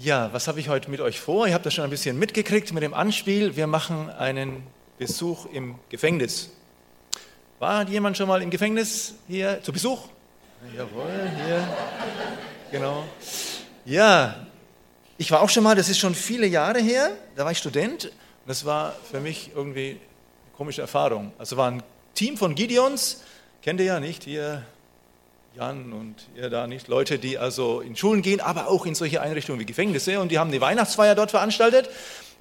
Ja, was habe ich heute mit euch vor? Ihr habt das schon ein bisschen mitgekriegt mit dem Anspiel. Wir machen einen Besuch im Gefängnis. War jemand schon mal im Gefängnis hier zu Besuch? Jawohl, hier. Genau. Ja, ich war auch schon mal, das ist schon viele Jahre her, da war ich Student und das war für mich irgendwie eine komische Erfahrung. Also war ein Team von Gideons, kennt ihr ja nicht, hier Jan und ihr da nicht, Leute, die also in Schulen gehen, aber auch in solche Einrichtungen wie Gefängnisse und die haben eine Weihnachtsfeier dort veranstaltet,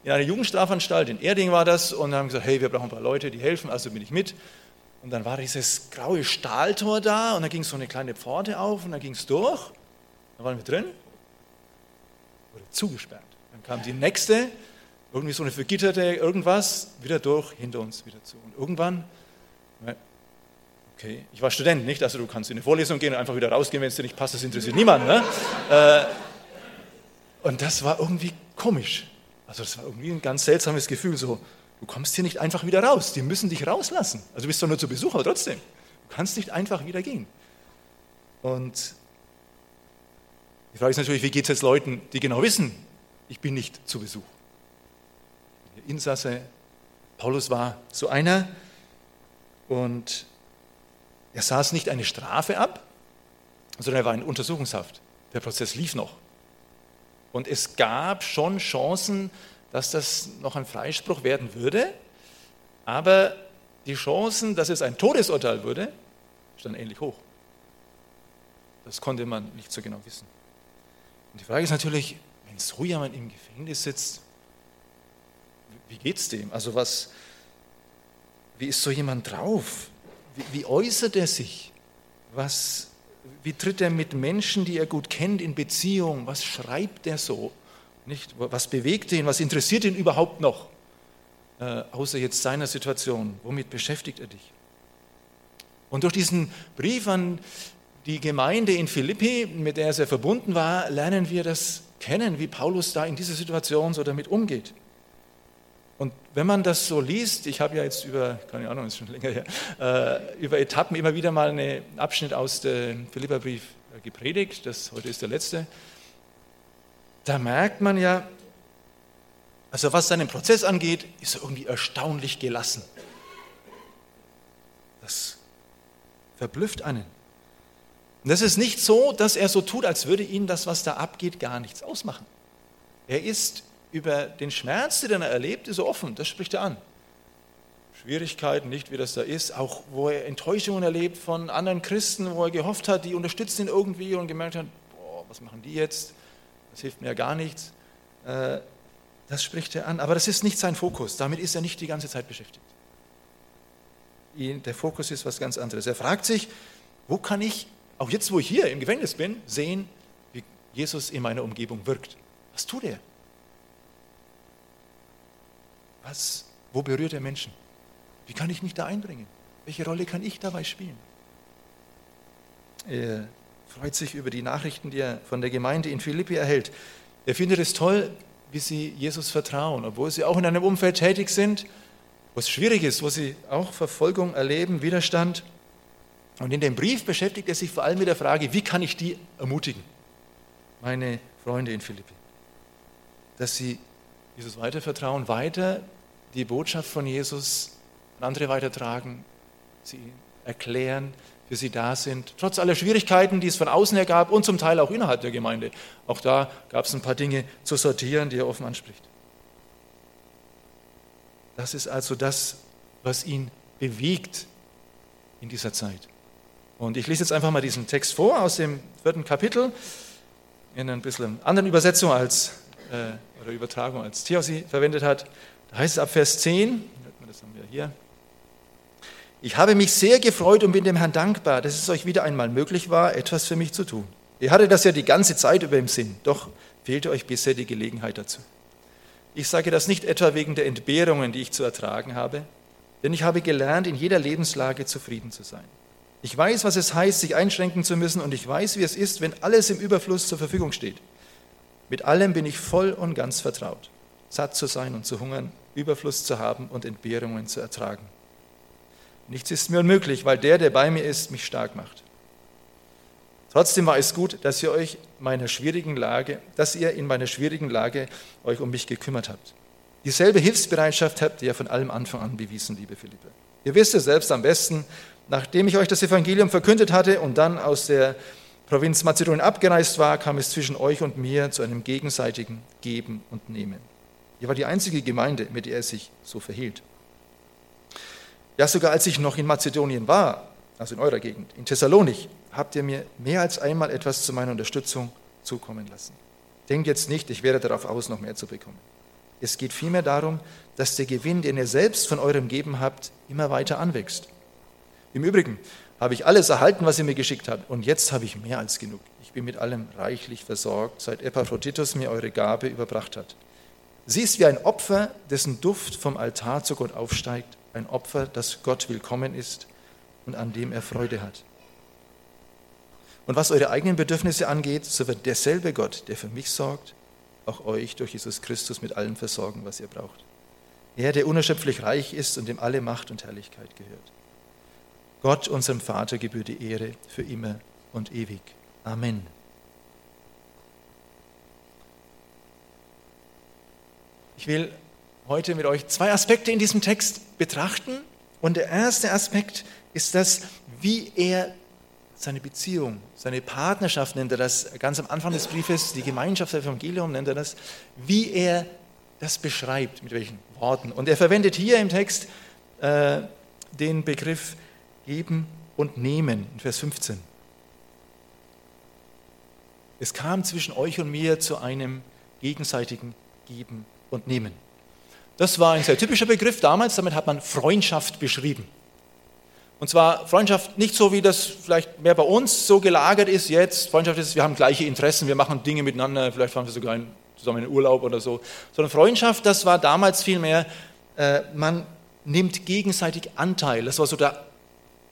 in einer Jugendstrafanstalt, in Erding war das und haben gesagt, hey, wir brauchen ein paar Leute, die helfen, also bin ich mit. Und dann war dieses graue Stahltor da und da ging so eine kleine Pforte auf und dann ging es durch, dann waren wir drin, wurde zugesperrt. Dann kam die nächste, irgendwie so eine vergitterte irgendwas, wieder durch, hinter uns wieder zu. Und irgendwann Okay, ich war Student, nicht? Also du kannst in eine Vorlesung gehen und einfach wieder rausgehen, wenn es dir nicht passt, das interessiert niemanden. Ne? Äh, und das war irgendwie komisch. Also das war irgendwie ein ganz seltsames Gefühl, so, du kommst hier nicht einfach wieder raus, die müssen dich rauslassen. Also du bist doch nur zu Besuch, aber trotzdem, du kannst nicht einfach wieder gehen. Und die Frage ist natürlich, wie geht es jetzt Leuten, die genau wissen, ich bin nicht zu Besuch. Insasse, Paulus war so einer und er saß nicht eine Strafe ab, sondern er war in Untersuchungshaft. Der Prozess lief noch. Und es gab schon Chancen, dass das noch ein Freispruch werden würde, aber die Chancen, dass es ein Todesurteil würde, standen ähnlich hoch. Das konnte man nicht so genau wissen. Und die Frage ist natürlich, wenn so jemand im Gefängnis sitzt, wie geht es dem? Also was, wie ist so jemand drauf? Wie, äußert er sich? Was, wie tritt er mit Menschen, die er gut kennt, in Beziehung? Was schreibt er so? Nicht? Was bewegt ihn? Was interessiert ihn überhaupt noch? Äh, außer jetzt seiner Situation. Womit beschäftigt er dich? Und durch diesen Brief an die Gemeinde in Philippi, mit der er sehr verbunden war, lernen wir das kennen, wie Paulus da in dieser Situation so damit umgeht. Und wenn man das so liest, ich habe ja jetzt über, keine Ahnung, ist schon länger her, äh, über Etappen immer wieder mal einen Abschnitt aus dem Philipperbrief gepredigt, das heute ist der letzte, da merkt man ja, also was seinen Prozess angeht, ist er irgendwie erstaunlich gelassen. Das verblüfft einen. Und das ist nicht so, dass er so tut, als würde ihn das, was da abgeht, gar nichts ausmachen. Er ist über den Schmerz, den er erlebt, ist er offen, das spricht er an. Schwierigkeiten, nicht wie das da ist, auch wo er Enttäuschungen erlebt von anderen Christen, wo er gehofft hat, die unterstützen ihn irgendwie und gemerkt hat, boah, was machen die jetzt? Das hilft mir ja gar nichts. Äh, das spricht er an, aber das ist nicht sein Fokus, damit ist er nicht die ganze Zeit beschäftigt. Der Fokus ist was ganz anderes. Er fragt sich, wo kann ich, auch jetzt, wo ich hier im Gefängnis bin, sehen, wie Jesus in meiner Umgebung wirkt. Was tut er? Was, wo berührt er Menschen? Wie kann ich mich da einbringen? Welche Rolle kann ich dabei spielen? Er freut sich über die Nachrichten, die er von der Gemeinde in Philippi erhält. Er findet es toll, wie sie Jesus vertrauen, obwohl sie auch in einem Umfeld tätig sind, wo es schwierig ist, wo sie auch Verfolgung erleben, Widerstand. Und in dem Brief beschäftigt er sich vor allem mit der Frage, wie kann ich die ermutigen, meine Freunde in Philippi, dass sie Jesus weiter vertrauen, weiter die Botschaft von Jesus an andere weitertragen, sie erklären, für sie da sind, trotz aller Schwierigkeiten, die es von außen her gab und zum Teil auch innerhalb der Gemeinde. Auch da gab es ein paar Dinge zu sortieren, die er offen anspricht. Das ist also das, was ihn bewegt in dieser Zeit. Und ich lese jetzt einfach mal diesen Text vor aus dem vierten Kapitel in ein bisschen anderen Übersetzung als, äh, oder Übertragung als Theo sie verwendet hat. Da heißt es ab Vers 10, das haben wir hier, ich habe mich sehr gefreut und bin dem Herrn dankbar, dass es euch wieder einmal möglich war, etwas für mich zu tun. Ihr hattet das ja die ganze Zeit über im Sinn, doch fehlte euch bisher die Gelegenheit dazu. Ich sage das nicht etwa wegen der Entbehrungen, die ich zu ertragen habe, denn ich habe gelernt, in jeder Lebenslage zufrieden zu sein. Ich weiß, was es heißt, sich einschränken zu müssen und ich weiß, wie es ist, wenn alles im Überfluss zur Verfügung steht. Mit allem bin ich voll und ganz vertraut satt zu sein und zu hungern, Überfluss zu haben und Entbehrungen zu ertragen. Nichts ist mir unmöglich, weil der, der bei mir ist, mich stark macht. Trotzdem war es gut, dass ihr euch meiner schwierigen Lage, dass ihr in meiner schwierigen Lage euch um mich gekümmert habt. Dieselbe Hilfsbereitschaft habt ihr von allem Anfang an bewiesen, liebe Philippe. Ihr wisst es selbst am besten, nachdem ich euch das Evangelium verkündet hatte und dann aus der Provinz Mazedonien abgereist war, kam es zwischen euch und mir zu einem gegenseitigen Geben und Nehmen. Ihr war die einzige Gemeinde, mit der er sich so verhielt. Ja, sogar als ich noch in Mazedonien war, also in eurer Gegend, in Thessalonich, habt ihr mir mehr als einmal etwas zu meiner Unterstützung zukommen lassen. Denkt jetzt nicht, ich wäre darauf aus, noch mehr zu bekommen. Es geht vielmehr darum, dass der Gewinn, den ihr selbst von eurem Geben habt, immer weiter anwächst. Im Übrigen habe ich alles erhalten, was ihr mir geschickt habt, und jetzt habe ich mehr als genug. Ich bin mit allem reichlich versorgt, seit Epaphroditus mir eure Gabe überbracht hat. Sie ist wie ein Opfer, dessen Duft vom Altar zu Gott aufsteigt, ein Opfer, das Gott willkommen ist und an dem er Freude hat. Und was eure eigenen Bedürfnisse angeht, so wird derselbe Gott, der für mich sorgt, auch euch durch Jesus Christus mit allem versorgen, was ihr braucht. Er, der unerschöpflich reich ist und dem alle Macht und Herrlichkeit gehört. Gott, unserem Vater, gebührt die Ehre für immer und ewig. Amen. Ich will heute mit euch zwei Aspekte in diesem Text betrachten. Und der erste Aspekt ist das, wie er seine Beziehung, seine Partnerschaft nennt er das, ganz am Anfang des Briefes, die Gemeinschaft der Evangelium nennt er das, wie er das beschreibt, mit welchen Worten. Und er verwendet hier im Text äh, den Begriff geben und nehmen in Vers 15. Es kam zwischen euch und mir zu einem gegenseitigen Geben und Nehmen. Das war ein sehr typischer Begriff damals, damit hat man Freundschaft beschrieben. Und zwar Freundschaft nicht so, wie das vielleicht mehr bei uns so gelagert ist jetzt. Freundschaft ist, wir haben gleiche Interessen, wir machen Dinge miteinander, vielleicht fahren wir sogar zusammen in Urlaub oder so. Sondern Freundschaft, das war damals vielmehr, äh, man nimmt gegenseitig Anteil. Das war so der,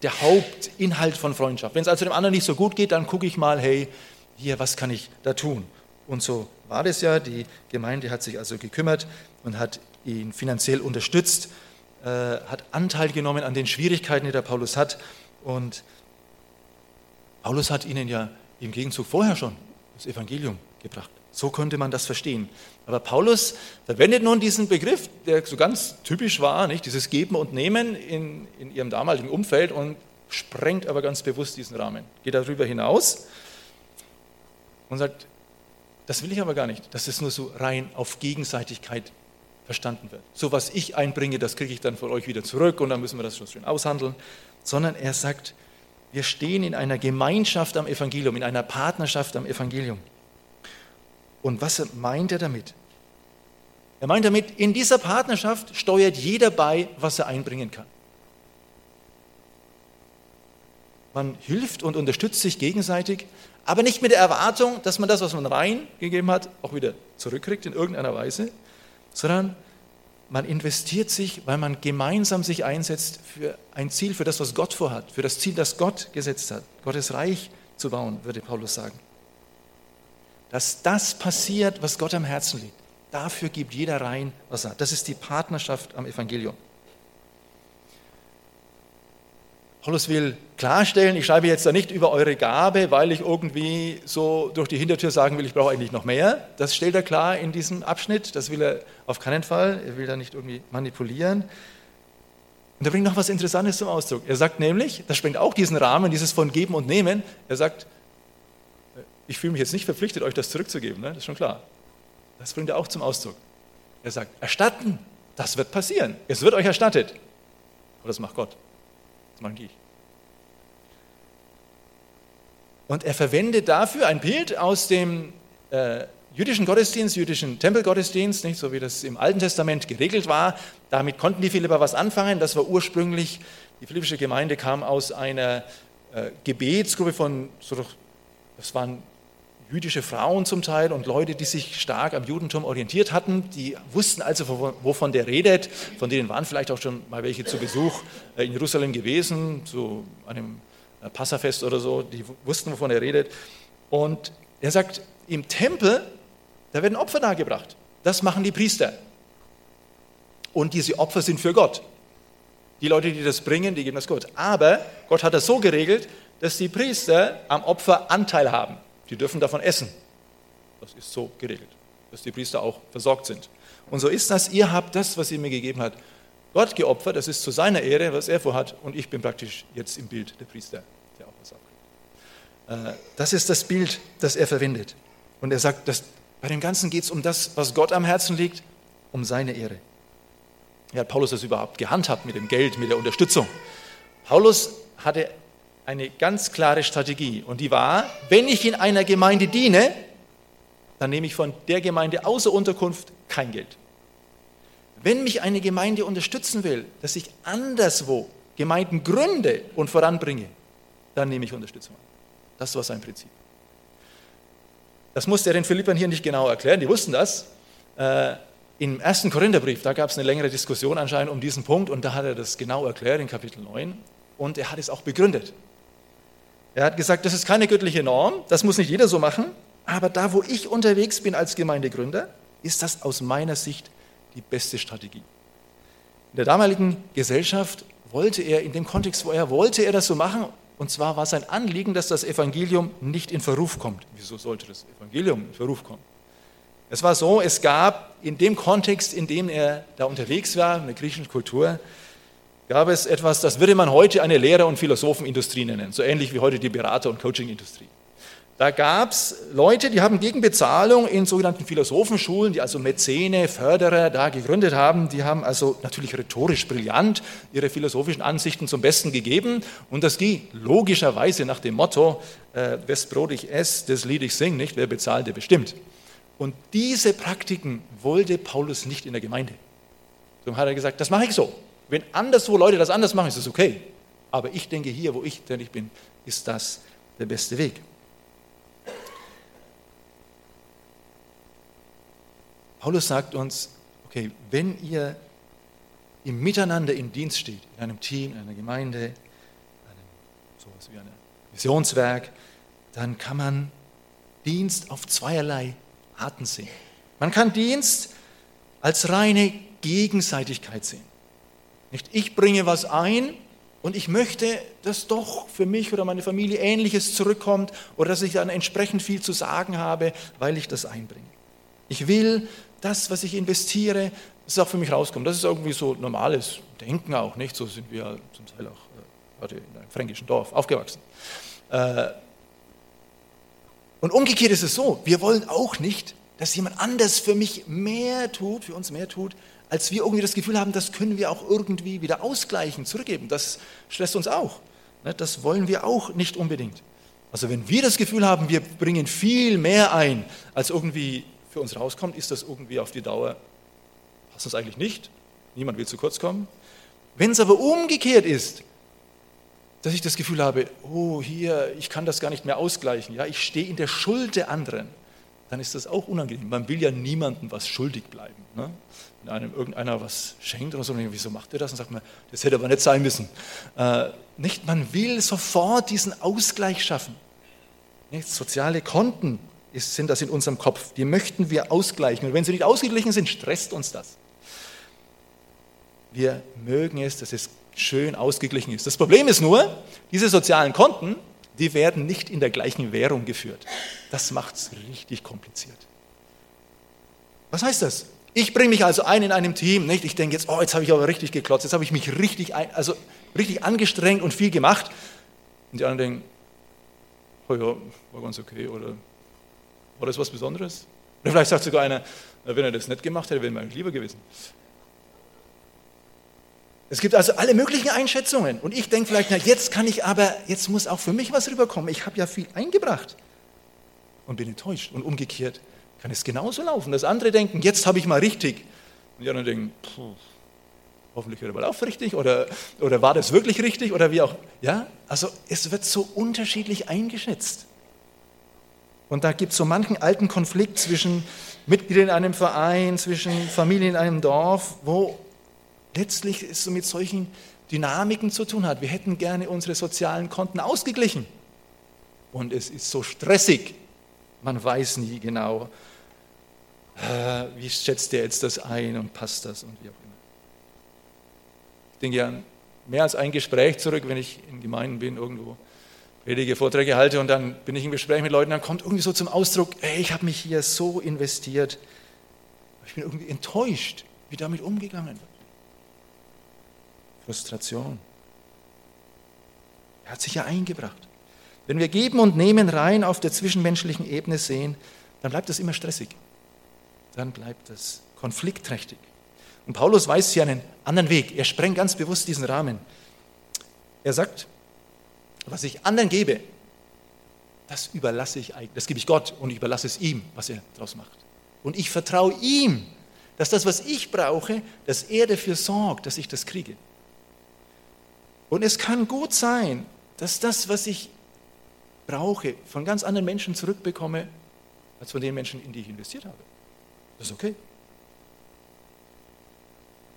der Hauptinhalt von Freundschaft. Wenn es also dem anderen nicht so gut geht, dann gucke ich mal, hey, hier, was kann ich da tun? Und so war das ja. Die Gemeinde hat sich also gekümmert und hat ihn finanziell unterstützt äh, hat Anteil genommen an den Schwierigkeiten, die der Paulus hat. Und Paulus hat ihnen ja im Gegenzug vorher schon das Evangelium gebracht. So konnte man das verstehen. Aber Paulus verwendet nun diesen Begriff, der so ganz typisch war, nicht? dieses Geben und Nehmen in, in ihrem damaligen Umfeld und sprengt aber ganz bewusst diesen Rahmen, geht darüber hinaus und sagt, das will ich aber gar nicht, dass es nur so rein auf Gegenseitigkeit verstanden wird. So was ich einbringe, das kriege ich dann von euch wieder zurück und dann müssen wir das schon schön aushandeln. Sondern er sagt, wir stehen in einer Gemeinschaft am Evangelium, in einer Partnerschaft am Evangelium. Und was meint er damit? Er meint damit, in dieser Partnerschaft steuert jeder bei, was er einbringen kann. Man hilft und unterstützt sich gegenseitig, aber nicht mit der Erwartung, dass man das, was man reingegeben hat, auch wieder zurückkriegt in irgendeiner Weise, sondern man investiert sich, weil man gemeinsam sich einsetzt für ein Ziel, für das, was Gott vorhat, für das Ziel, das Gott gesetzt hat, Gottes Reich zu bauen, würde Paulus sagen. Dass das passiert, was Gott am Herzen liegt. Dafür gibt jeder rein, was er hat. Das ist die Partnerschaft am Evangelium. Paulus will klarstellen, ich schreibe jetzt da nicht über eure Gabe, weil ich irgendwie so durch die Hintertür sagen will, ich brauche eigentlich noch mehr. Das stellt er klar in diesem Abschnitt. Das will er auf keinen Fall. Er will da nicht irgendwie manipulieren. Und er bringt noch was Interessantes zum Ausdruck. Er sagt nämlich, das sprengt auch diesen Rahmen, dieses von Geben und Nehmen. Er sagt, ich fühle mich jetzt nicht verpflichtet, euch das zurückzugeben. Ne? Das ist schon klar. Das bringt er auch zum Ausdruck. Er sagt, erstatten, das wird passieren. Es wird euch erstattet. Aber das macht Gott. Das mache ich. Und er verwendet dafür ein Bild aus dem äh, jüdischen Gottesdienst, jüdischen Tempelgottesdienst, nicht so wie das im Alten Testament geregelt war. Damit konnten die Philipper was anfangen. Das war ursprünglich, die philippische Gemeinde kam aus einer äh, Gebetsgruppe von, so doch, das waren jüdische Frauen zum Teil und Leute, die sich stark am Judentum orientiert hatten, die wussten also, wovon der redet. Von denen waren vielleicht auch schon mal welche zu Besuch äh, in Jerusalem gewesen, zu einem äh, Passafest oder so, die wussten, wovon er redet. Und er sagt, im Tempel, da werden Opfer dargebracht. Das machen die Priester. Und diese Opfer sind für Gott. Die Leute, die das bringen, die geben das Gott. Aber Gott hat das so geregelt, dass die Priester am Opfer Anteil haben. Die dürfen davon essen. Das ist so geregelt, dass die Priester auch versorgt sind. Und so ist das, ihr habt das, was ihr mir gegeben habt, Gott geopfert, das ist zu seiner Ehre, was er vorhat, und ich bin praktisch jetzt im Bild der Priester, der auch abkriegt. Äh, das ist das Bild, das er verwendet. Und er sagt, dass bei dem Ganzen geht es um das, was Gott am Herzen liegt, um seine Ehre. Wie hat Paulus das überhaupt gehandhabt mit dem Geld, mit der Unterstützung? Paulus hatte eine ganz klare Strategie und die war, wenn ich in einer Gemeinde diene, dann nehme ich von der Gemeinde außer Unterkunft kein Geld. Wenn mich eine Gemeinde unterstützen will, dass ich anderswo Gemeinden gründe und voranbringe, dann nehme ich Unterstützung an. Das war sein Prinzip. Das musste er den Philippern hier nicht genau erklären, die wussten das. Äh, Im ersten Korintherbrief, da gab es eine längere Diskussion anscheinend um diesen Punkt und da hat er das genau erklärt in Kapitel 9 und er hat es auch begründet. Er hat gesagt, das ist keine göttliche Norm, das muss nicht jeder so machen, aber da, wo ich unterwegs bin als Gemeindegründer, ist das aus meiner Sicht die beste Strategie. In der damaligen Gesellschaft wollte er, in dem Kontext, wo er wollte, er das so machen. Und zwar war sein Anliegen, dass das Evangelium nicht in Verruf kommt. Wieso sollte das Evangelium in Verruf kommen? Es war so, es gab in dem Kontext, in dem er da unterwegs war, in der griechischen Kultur, gab es etwas, das würde man heute eine Lehrer- und Philosophenindustrie nennen, so ähnlich wie heute die Berater- und Coachingindustrie. Da gab es Leute, die haben gegen Bezahlung in sogenannten Philosophenschulen, die also Mäzene, Förderer da gegründet haben, die haben also natürlich rhetorisch brillant ihre philosophischen Ansichten zum Besten gegeben und das ging logischerweise nach dem Motto, äh, wes Brot ich esse, das Lied ich sing, nicht, wer bezahlt, der bestimmt. Und diese Praktiken wollte Paulus nicht in der Gemeinde. Darum hat er gesagt, das mache ich so. Wenn anderswo Leute das anders machen, ist das okay. Aber ich denke, hier, wo ich ich bin, ist das der beste Weg. Paulus sagt uns, okay, wenn ihr im Miteinander im Dienst steht, in einem Team, in einer Gemeinde, einem, sowas wie ein Missionswerk, dann kann man Dienst auf zweierlei Arten sehen. Man kann Dienst als reine Gegenseitigkeit sehen. Nicht ich bringe was ein und ich möchte, dass doch für mich oder meine Familie Ähnliches zurückkommt oder dass ich dann entsprechend viel zu sagen habe, weil ich das einbringe. Ich will, das, was ich investiere, das auch für mich rauskommt. Das ist irgendwie so normales Denken auch, nicht? So sind wir zum Teil auch äh, in einem fränkischen Dorf aufgewachsen. Äh, und umgekehrt ist es so, wir wollen auch nicht, dass jemand anders für mich mehr tut, für uns mehr tut, als wir irgendwie das Gefühl haben, das können wir auch irgendwie wieder ausgleichen, zurückgeben. Das stresst uns auch. Ne? Das wollen wir auch nicht unbedingt. Also wenn wir das Gefühl haben, wir bringen viel mehr ein, als irgendwie für uns rauskommt, ist das irgendwie auf die Dauer, passt das eigentlich nicht. Niemand will zu kurz kommen. Wenn es aber umgekehrt ist, dass ich das Gefühl habe, oh, hier, ich kann das gar nicht mehr ausgleichen, ja, ich stehe in der Schuld der anderen, dann ist das auch unangenehm. Man will ja niemandem was schuldig bleiben. Ne? Wenn einem irgendeiner was schenkt oder so, wieso macht er das? Und sagt man, das hätte aber nicht sein müssen. Äh, nicht, man will sofort diesen Ausgleich schaffen. Nicht? Soziale Konten ist, sind das in unserem Kopf. Die möchten wir ausgleichen. Und wenn sie nicht ausgeglichen sind, stresst uns das. Wir mögen es, dass es schön ausgeglichen ist. Das Problem ist nur, diese sozialen Konten, die werden nicht in der gleichen Währung geführt. Das macht es richtig kompliziert. Was heißt das? Ich bringe mich also ein in einem Team, nicht? Ich denke jetzt, oh, jetzt habe ich aber richtig geklotzt, jetzt habe ich mich richtig, ein, also richtig angestrengt und viel gemacht. Und die anderen denken, oh ja, war ganz okay oder war das was Besonderes? Oder vielleicht sagt sogar einer, wenn er das nicht gemacht hätte, wäre mir lieber gewesen. Es gibt also alle möglichen Einschätzungen. Und ich denke vielleicht, na, jetzt kann ich aber, jetzt muss auch für mich was rüberkommen. Ich habe ja viel eingebracht und bin enttäuscht. Und umgekehrt kann es genauso laufen. Das andere denken, jetzt habe ich mal richtig. Und die anderen denken, hoffentlich wird er mal auch richtig. Oder, oder war das wirklich richtig? Oder wie auch. Ja, also es wird so unterschiedlich eingeschätzt. Und da gibt es so manchen alten Konflikt zwischen Mitgliedern in einem Verein, zwischen Familien in einem Dorf, wo letztlich es so mit solchen Dynamiken zu tun hat. Wir hätten gerne unsere sozialen Konten ausgeglichen. Und es ist so stressig. Man weiß nie genau, äh, wie schätzt der jetzt das ein und passt das und wie auch immer. Ich denke an mehr als ein Gespräch zurück, wenn ich in Gemeinden bin, irgendwo Predige, Vorträge halte und dann bin ich im Gespräch mit Leuten, dann kommt irgendwie so zum Ausdruck, ey, ich habe mich hier so investiert. Ich bin irgendwie enttäuscht, wie damit umgegangen wird. Frustration. Er hat sich ja eingebracht. Wenn wir Geben und Nehmen rein auf der zwischenmenschlichen Ebene sehen, dann bleibt das immer stressig. Dann bleibt das konfliktträchtig. Und Paulus weiß hier einen anderen Weg. Er sprengt ganz bewusst diesen Rahmen. Er sagt, was ich anderen gebe, das überlasse ich das gebe ich Gott und ich überlasse es ihm, was er daraus macht. Und ich vertraue ihm, dass das, was ich brauche, dass er dafür sorgt, dass ich das kriege. Und es kann gut sein, dass das, was ich brauche, von ganz anderen Menschen zurückbekomme, als von den Menschen, in die ich investiert habe. Das ist okay.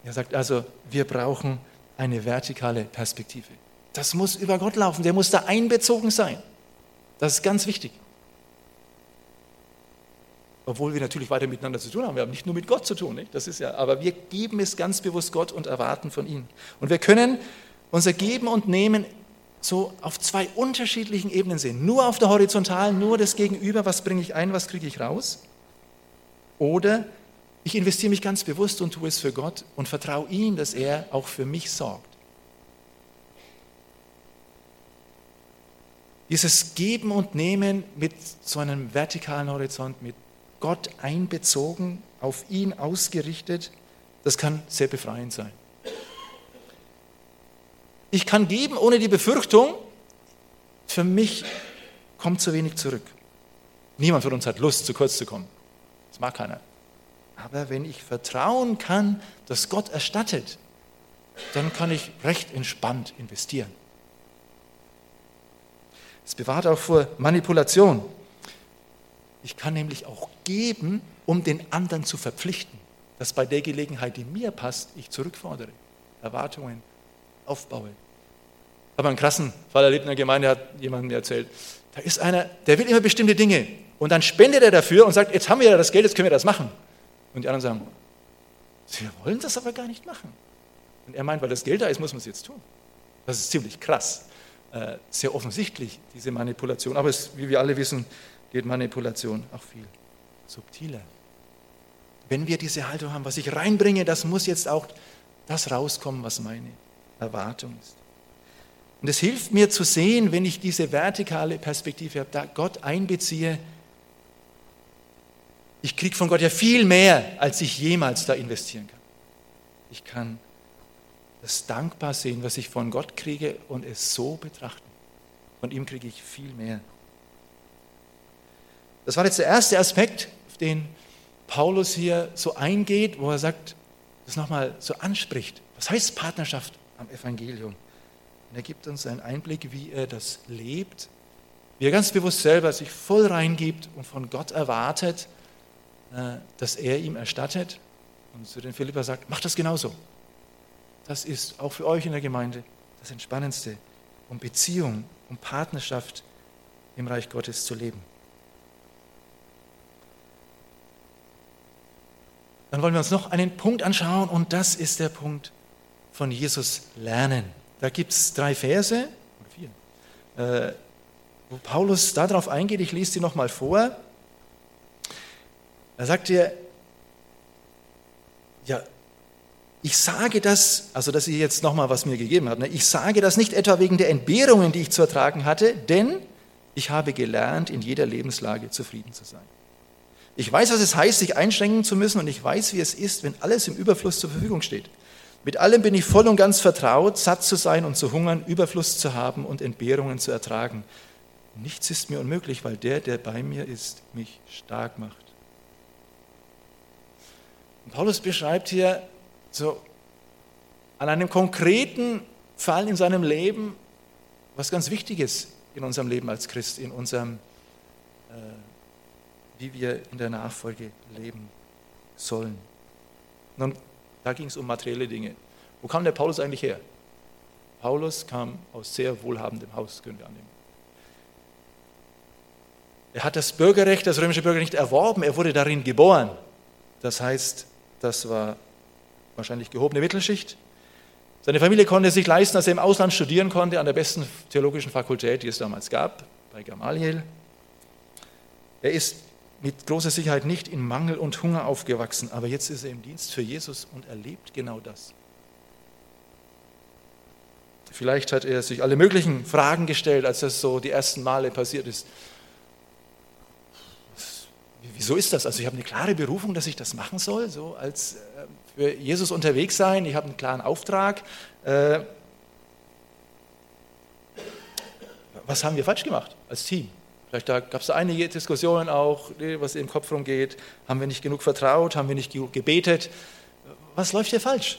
Er sagt also, wir brauchen eine vertikale Perspektive. Das muss über Gott laufen, der muss da einbezogen sein. Das ist ganz wichtig. Obwohl wir natürlich weiter miteinander zu tun haben. Wir haben nicht nur mit Gott zu tun, nicht? Das ist ja, aber wir geben es ganz bewusst Gott und erwarten von ihm. Und wir können unser Geben und Nehmen so auf zwei unterschiedlichen Ebenen sehen. Nur auf der horizontalen, nur das Gegenüber, was bringe ich ein, was kriege ich raus. Oder ich investiere mich ganz bewusst und tue es für Gott und vertraue ihm, dass er auch für mich sorgt. Dieses Geben und Nehmen mit so einem vertikalen Horizont, mit Gott einbezogen, auf ihn ausgerichtet, das kann sehr befreiend sein. Ich kann geben ohne die Befürchtung, für mich kommt zu wenig zurück. Niemand von uns hat Lust, zu kurz zu kommen. Das mag keiner. Aber wenn ich vertrauen kann, dass Gott erstattet, dann kann ich recht entspannt investieren. Es bewahrt auch vor Manipulation. Ich kann nämlich auch geben, um den anderen zu verpflichten, dass bei der Gelegenheit, die mir passt, ich zurückfordere, Erwartungen aufbaue. Ich habe einen krassen Fall erlebt in der Gemeinde, hat jemand mir erzählt. Da ist einer, der will immer bestimmte Dinge und dann spendet er dafür und sagt, jetzt haben wir ja das Geld, jetzt können wir das machen. Und die anderen sagen, wir wollen das aber gar nicht machen. Und er meint, weil das Geld da ist, muss man es jetzt tun. Das ist ziemlich krass. Äh, sehr offensichtlich, diese Manipulation. Aber es, wie wir alle wissen, geht Manipulation auch viel subtiler. Wenn wir diese Haltung haben, was ich reinbringe, das muss jetzt auch das rauskommen, was meine Erwartung ist. Und es hilft mir zu sehen, wenn ich diese vertikale Perspektive habe, da Gott einbeziehe, ich kriege von Gott ja viel mehr, als ich jemals da investieren kann. Ich kann das dankbar sehen, was ich von Gott kriege und es so betrachten. Von ihm kriege ich viel mehr. Das war jetzt der erste Aspekt, auf den Paulus hier so eingeht, wo er sagt, das nochmal so anspricht. Was heißt Partnerschaft am Evangelium? Und er gibt uns einen Einblick, wie er das lebt, wie er ganz bewusst selber sich voll reingibt und von Gott erwartet, äh, dass er ihm erstattet. Und zu den Philippa sagt, mach das genauso. Das ist auch für euch in der Gemeinde das Entspannendste, um Beziehung, um Partnerschaft im Reich Gottes zu leben. Dann wollen wir uns noch einen Punkt anschauen und das ist der Punkt von Jesus lernen. Da gibt es drei Verse, äh, wo Paulus darauf eingeht. Ich lese sie nochmal vor. Da sagt er, ja, ich sage das, also das ist jetzt nochmal, was mir gegeben hat, ne? ich sage das nicht etwa wegen der Entbehrungen, die ich zu ertragen hatte, denn ich habe gelernt, in jeder Lebenslage zufrieden zu sein. Ich weiß, was es heißt, sich einschränken zu müssen und ich weiß, wie es ist, wenn alles im Überfluss zur Verfügung steht. Mit allem bin ich voll und ganz vertraut, satt zu sein und zu hungern, Überfluss zu haben und Entbehrungen zu ertragen. Nichts ist mir unmöglich, weil der, der bei mir ist, mich stark macht. Und Paulus beschreibt hier so an einem konkreten Fall in seinem Leben, was ganz wichtig ist in unserem Leben als Christ, in unserem, äh, wie wir in der Nachfolge leben sollen. Nun, da ging es um materielle Dinge. Wo kam der Paulus eigentlich her? Paulus kam aus sehr wohlhabendem Haus, können wir annehmen. Er hat das Bürgerrecht, das römische Bürgerrecht erworben, er wurde darin geboren. Das heißt, das war wahrscheinlich gehobene Mittelschicht. Seine Familie konnte sich leisten, dass er im Ausland studieren konnte, an der besten theologischen Fakultät, die es damals gab, bei Gamaliel. Er ist mit großer Sicherheit nicht in Mangel und Hunger aufgewachsen, aber jetzt ist er im Dienst für Jesus und erlebt genau das. Vielleicht hat er sich alle möglichen Fragen gestellt, als das so die ersten Male passiert ist. Wieso ist das? Also ich habe eine klare Berufung, dass ich das machen soll, so als äh, für Jesus unterwegs sein. Ich habe einen klaren Auftrag. Äh, was haben wir falsch gemacht als Team? Vielleicht gab es da einige Diskussionen auch, was im Kopf rumgeht. Haben wir nicht genug vertraut? Haben wir nicht genug gebetet? Was läuft hier falsch?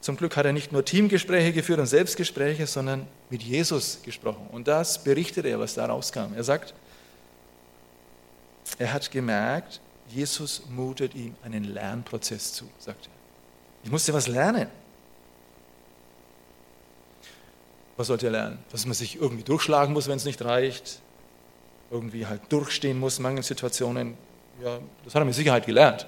Zum Glück hat er nicht nur Teamgespräche geführt und Selbstgespräche, sondern mit Jesus gesprochen. Und das berichtet er, was da rauskam. Er sagt, er hat gemerkt, Jesus mutet ihm einen Lernprozess zu, sagt er. Ich musste was lernen. Was sollte er lernen? Dass man sich irgendwie durchschlagen muss, wenn es nicht reicht. Irgendwie halt durchstehen muss in manchen Situationen. Ja, das hat er mit Sicherheit gelernt.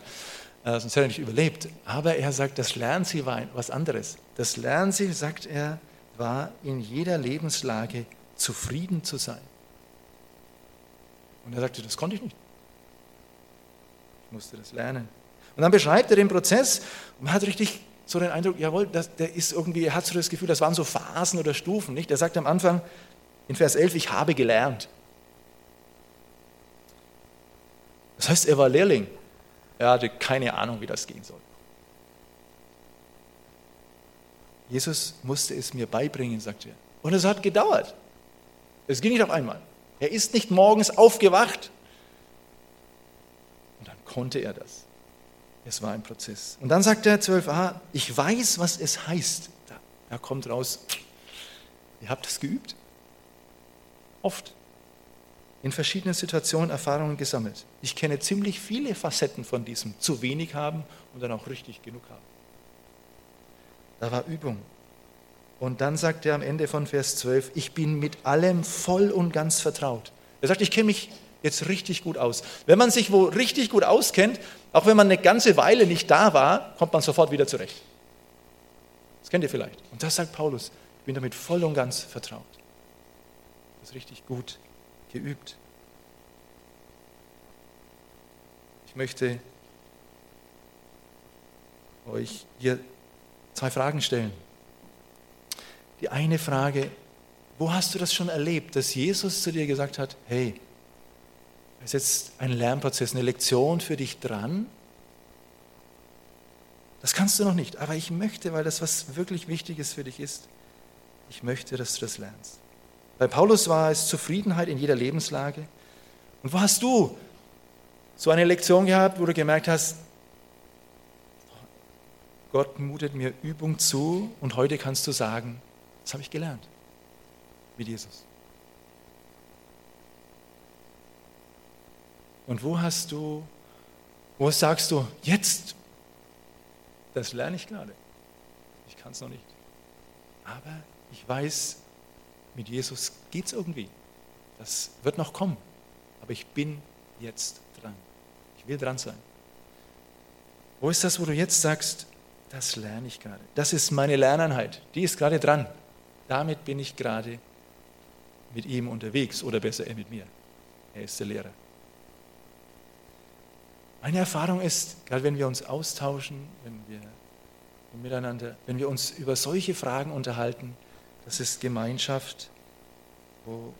Äh, sonst hätte er nicht überlebt. Aber er sagt, das Lernziel war was anderes. Das Lernziel, sagt er, war in jeder Lebenslage zufrieden zu sein. Und er sagte, das konnte ich nicht. Ich musste das lernen. Und dann beschreibt er den Prozess und man hat richtig so den Eindruck, jawohl, das, der ist irgendwie, er hat so das Gefühl, das waren so Phasen oder Stufen, nicht? Er sagt am Anfang in Vers 11, ich habe gelernt. Das heißt, er war Lehrling. Er hatte keine Ahnung, wie das gehen soll. Jesus musste es mir beibringen, sagt er. Und es hat gedauert. Es ging nicht auf einmal. Er ist nicht morgens aufgewacht und dann konnte er das. Es war ein Prozess. Und dann sagt er 12a, ich weiß, was es heißt. Da, da kommt raus, ihr habt es geübt. Oft. In verschiedenen Situationen Erfahrungen gesammelt. Ich kenne ziemlich viele Facetten von diesem zu wenig haben und dann auch richtig genug haben. Da war Übung. Und dann sagt er am Ende von Vers 12, ich bin mit allem voll und ganz vertraut. Er sagt, ich kenne mich jetzt richtig gut aus. Wenn man sich wo richtig gut auskennt, auch wenn man eine ganze Weile nicht da war, kommt man sofort wieder zurecht. Das kennt ihr vielleicht. Und das sagt Paulus, ich bin damit voll und ganz vertraut. Das ist richtig gut geübt. Ich möchte euch hier zwei Fragen stellen. Die eine Frage, wo hast du das schon erlebt, dass Jesus zu dir gesagt hat, hey, ist jetzt ein Lernprozess, eine Lektion für dich dran. Das kannst du noch nicht, aber ich möchte, weil das was wirklich Wichtiges für dich ist, ich möchte, dass du das lernst. Bei Paulus war es Zufriedenheit in jeder Lebenslage. Und wo hast du so eine Lektion gehabt, wo du gemerkt hast, Gott mutet mir Übung zu und heute kannst du sagen, das habe ich gelernt mit Jesus. Und wo hast du, wo sagst du, jetzt, das lerne ich gerade. Ich kann es noch nicht. Aber ich weiß, mit Jesus geht es irgendwie. Das wird noch kommen. Aber ich bin jetzt dran. Ich will dran sein. Wo ist das, wo du jetzt sagst, das lerne ich gerade. Das ist meine Lerneinheit. Die ist gerade dran. Damit bin ich gerade mit ihm unterwegs oder besser er mit mir. Er ist der Lehrer. Meine Erfahrung ist, gerade wenn wir uns austauschen, wenn wir miteinander, wenn wir uns über solche Fragen unterhalten, das ist Gemeinschaft, wo,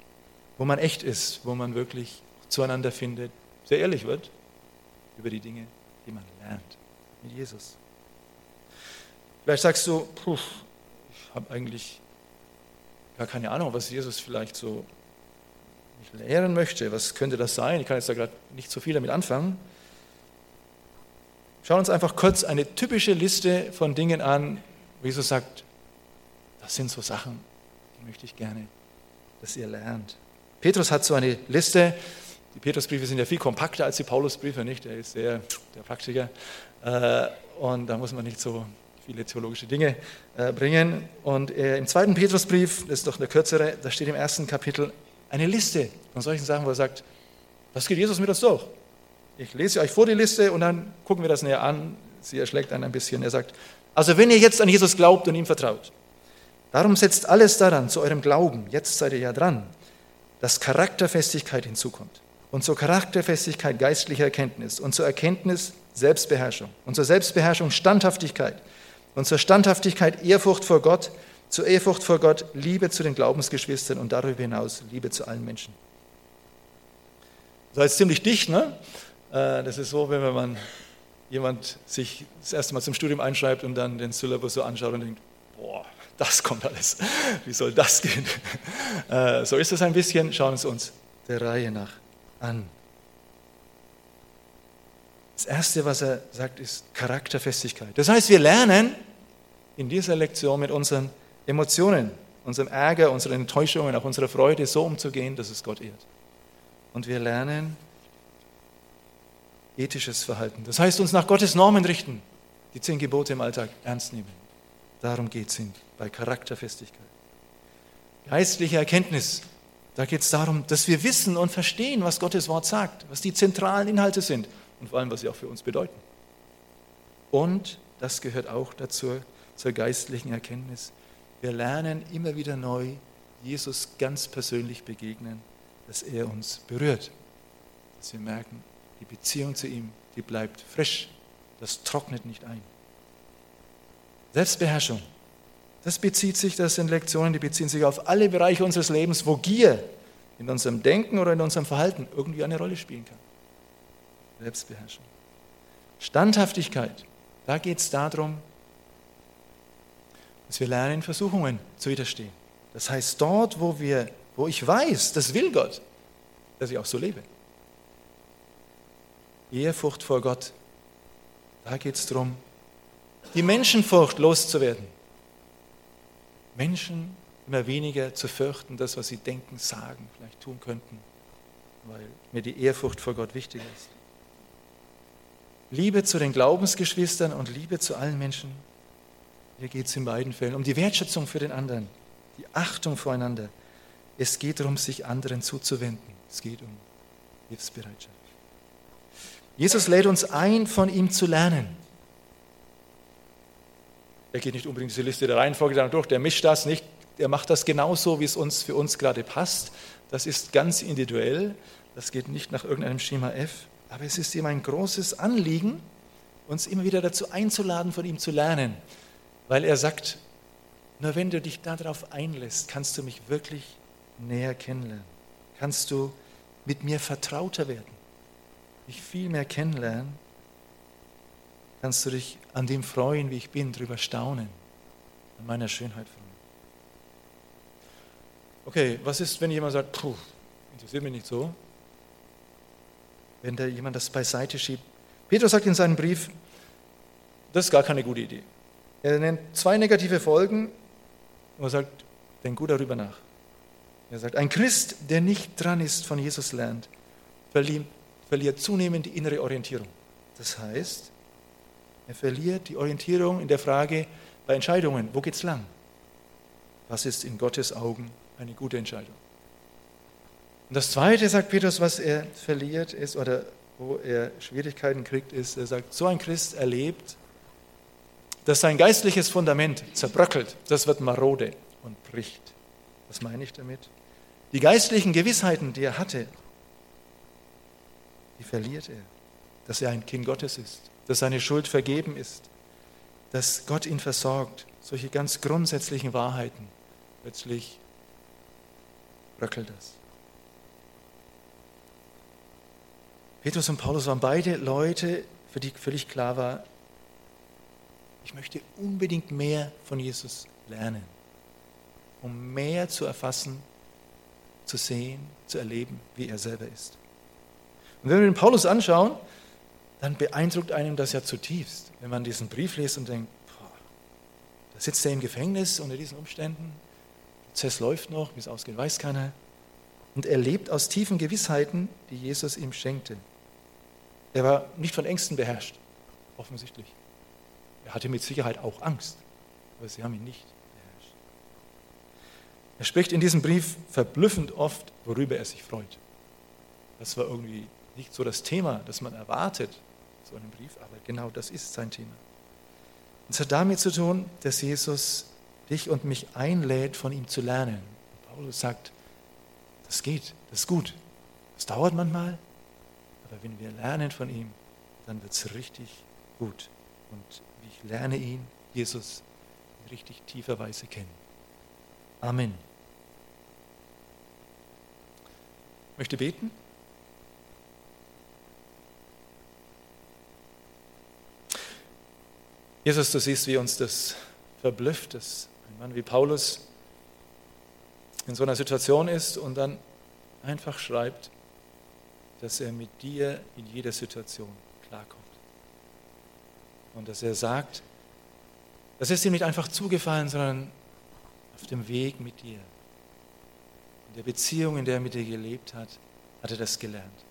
wo man echt ist, wo man wirklich zueinander findet, sehr ehrlich wird über die Dinge, die man lernt mit Jesus. Vielleicht sagst du, puh, ich habe eigentlich gar keine Ahnung, was Jesus vielleicht so lehren möchte. Was könnte das sein? Ich kann jetzt da gerade nicht so viel damit anfangen. Schauen uns einfach kurz eine typische Liste von Dingen an, wo Jesus sagt, das sind so Sachen, die möchte ich gerne, dass ihr lernt. Petrus hat so eine Liste. Die Petrusbriefe sind ja viel kompakter als die Paulusbriefe, nicht? Er ist sehr der Praktiker. Äh, und da muss man nicht so viele theologische Dinge äh, bringen. Und äh, im zweiten Petrusbrief, das ist doch eine kürzere, da steht im ersten Kapitel eine Liste von solchen Sachen, wo er sagt, das geht Jesus mit uns durch. Ich lese euch vor die Liste und dann gucken wir das näher an. Sie erschlägt einen ein bisschen. Er sagt, Also wenn ihr jetzt an Jesus glaubt und ihm vertraut, darum setzt alles daran, zu eurem Glauben, jetzt seid ihr ja dran, dass Charakterfestigkeit hinzukommt. Und zur Charakterfestigkeit geistliche Erkenntnis und zur Erkenntnis Selbstbeherrschung und zur Selbstbeherrschung Standhaftigkeit und zur Standhaftigkeit Ehrfurcht vor Gott, zur Ehrfurcht vor Gott Liebe zu den Glaubensgeschwistern und darüber hinaus Liebe zu allen Menschen. Das ist ziemlich dicht, ne? Äh, das ist so, wenn man jemand sich das erste Mal zum Studium einschreibt und dann den Syllabus so anschaut und denkt, boah, das kommt alles. Wie soll das gehen? Äh, so ist es ein bisschen. Schauen es uns der Reihe nach an. Das Erste, was er sagt, ist Charakterfestigkeit. Das heißt, wir lernen in dieser Lektion mit unseren Emotionen, unserem Ärger, unseren Enttäuschungen, auch unserer Freude so umzugehen, dass es Gott ehrt. Und wir lernen ethisches Verhalten. Das heißt, uns nach Gottes Normen richten, die zehn Gebote im Alltag ernst nehmen. Darum geht es bei Charakterfestigkeit. Geistliche Erkenntnis, da geht es darum, dass wir wissen und verstehen, was Gottes Wort sagt, was die zentralen Inhalte sind und vor allem, was sie auch für uns bedeuten. Und das gehört auch dazu, zur geistlichen Erkenntnis. Wir lernen immer wieder neu, Jesus ganz persönlich begegnen, dass er uns berührt, dass wir merken, die Beziehung zu ihm, die bleibt frisch, das trocknet nicht ein. Selbstbeherrschung, das bezieht sich, das sind Lektionen, die beziehen sich auf alle Bereiche unseres Lebens, wo Gier in unserem Denken oder in unserem Verhalten irgendwie eine Rolle spielen kann. Selbstbeherrschung. Standhaftigkeit, da geht es darum, dass wir lernen, Versuchungen zu widerstehen. Das heißt, dort, wo, wir, wo ich weiß, das will Gott, dass ich auch so lebe. Ehrfurcht vor Gott, da geht es darum, die Menschenfurcht loszuwerden. Menschen immer weniger zu fürchten, das, was sie denken, sagen, vielleicht tun könnten, weil mir die Ehrfurcht vor Gott wichtig ist. Liebe zu den Glaubensgeschwistern und Liebe zu allen Menschen. Hier geht es in beiden Fällen um die Wertschätzung für den anderen, die Achtung voreinander. Es geht darum, sich anderen zuzuwenden. Es geht um Hilfsbereitschaft. Jesus lädt uns ein, von ihm zu lernen. Er geht nicht unbedingt diese Liste der Reihenfolge durch, der mischt das nicht, der macht das genauso, wie es uns für uns gerade passt. Das ist ganz individuell, das geht nicht nach irgendeinem Schema F, aber es ist ihm ein großes Anliegen, uns immer wieder dazu einzuladen, von ihm zu lernen, weil er sagt, nur wenn du dich darauf einlässt, kannst du mich wirklich näher kennenlernen, kannst du mit mir vertrauter werden, mich viel mehr kennenlernen kannst du dich an dem freuen, wie ich bin, darüber staunen, an meiner Schönheit freuen. Okay, was ist, wenn jemand sagt, puh, interessiert mich nicht so? Wenn da jemand das beiseite schiebt. Petrus sagt in seinem Brief, das ist gar keine gute Idee. Er nennt zwei negative Folgen und sagt, denk gut darüber nach. Er sagt, ein Christ, der nicht dran ist, von Jesus lernt, verliert, verliert zunehmend die innere Orientierung. Das heißt, er verliert die Orientierung in der Frage bei Entscheidungen, wo geht es lang? Was ist in Gottes Augen eine gute Entscheidung? Und das Zweite, sagt Petrus, was er verliert ist oder wo er Schwierigkeiten kriegt, ist, er sagt, so ein Christ erlebt, dass sein geistliches Fundament zerbröckelt, das wird marode und bricht. Was meine ich damit? Die geistlichen Gewissheiten, die er hatte, die verliert er, dass er ein Kind Gottes ist, dass seine Schuld vergeben ist, dass Gott ihn versorgt. Solche ganz grundsätzlichen Wahrheiten. Plötzlich bröckelt das. Petrus und Paulus waren beide Leute, für die völlig klar war, ich möchte unbedingt mehr von Jesus lernen, um mehr zu erfassen, zu sehen, zu erleben, wie er selber ist. Und wenn wir den Paulus anschauen, dann beeindruckt einem das ja zutiefst, wenn man diesen Brief liest und denkt, boah, da sitzt er im Gefängnis unter diesen Umständen, der Prozess läuft noch, wie es ausgeht, weiß keiner. Und er lebt aus tiefen Gewissheiten, die Jesus ihm schenkte. Er war nicht von Ängsten beherrscht, offensichtlich. Er hatte mit Sicherheit auch Angst, aber sie haben ihn nicht beherrscht. Er spricht in diesem Brief verblüffend oft, worüber er sich freut. Das war irgendwie nicht so das Thema, das man erwartet, so einem Brief, aber genau das ist sein Thema. Es hat damit zu tun, dass Jesus dich und mich einlädt, von ihm zu lernen. Paulus sagt, das geht, das ist gut. Das dauert manchmal, aber wenn wir lernen von ihm, dann wird es richtig gut. Und ich lerne ihn, Jesus, in richtig tiefer Weise kennen. Amen. Ich möchte beten. Jesus, du siehst, wie uns das verblüfft, dass ein Mann wie Paulus in so einer Situation ist und dann einfach schreibt, dass er mit dir in jeder Situation klarkommt. Und dass er sagt, das ist ihm nicht einfach zugefallen, sondern auf dem Weg mit dir. In der Beziehung, in der er mit dir gelebt hat, hat er das gelernt.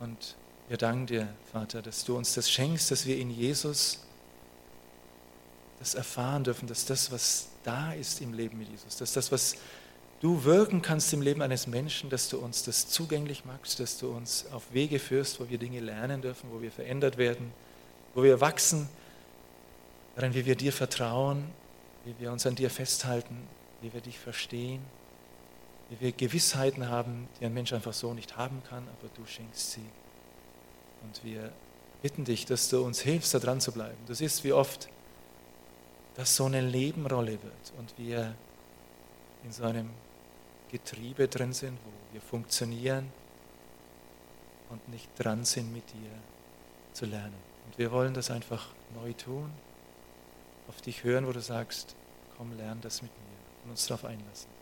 Und wir danken dir, Vater, dass du uns das schenkst, dass wir in Jesus das erfahren dürfen, dass das, was da ist im Leben mit Jesus, dass das, was du wirken kannst im Leben eines Menschen, dass du uns das zugänglich machst, dass du uns auf Wege führst, wo wir Dinge lernen dürfen, wo wir verändert werden, wo wir wachsen, darin, wie wir dir vertrauen, wie wir uns an dir festhalten, wie wir dich verstehen, wie wir Gewissheiten haben, die ein Mensch einfach so nicht haben kann, aber du schenkst sie. Und wir bitten dich, dass du uns hilfst, da dran zu bleiben. Du siehst, wie oft das so eine Nebenrolle wird und wir in so einem Getriebe drin sind, wo wir funktionieren und nicht dran sind, mit dir zu lernen. Und wir wollen das einfach neu tun, auf dich hören, wo du sagst, komm, lern das mit mir und uns darauf einlassen.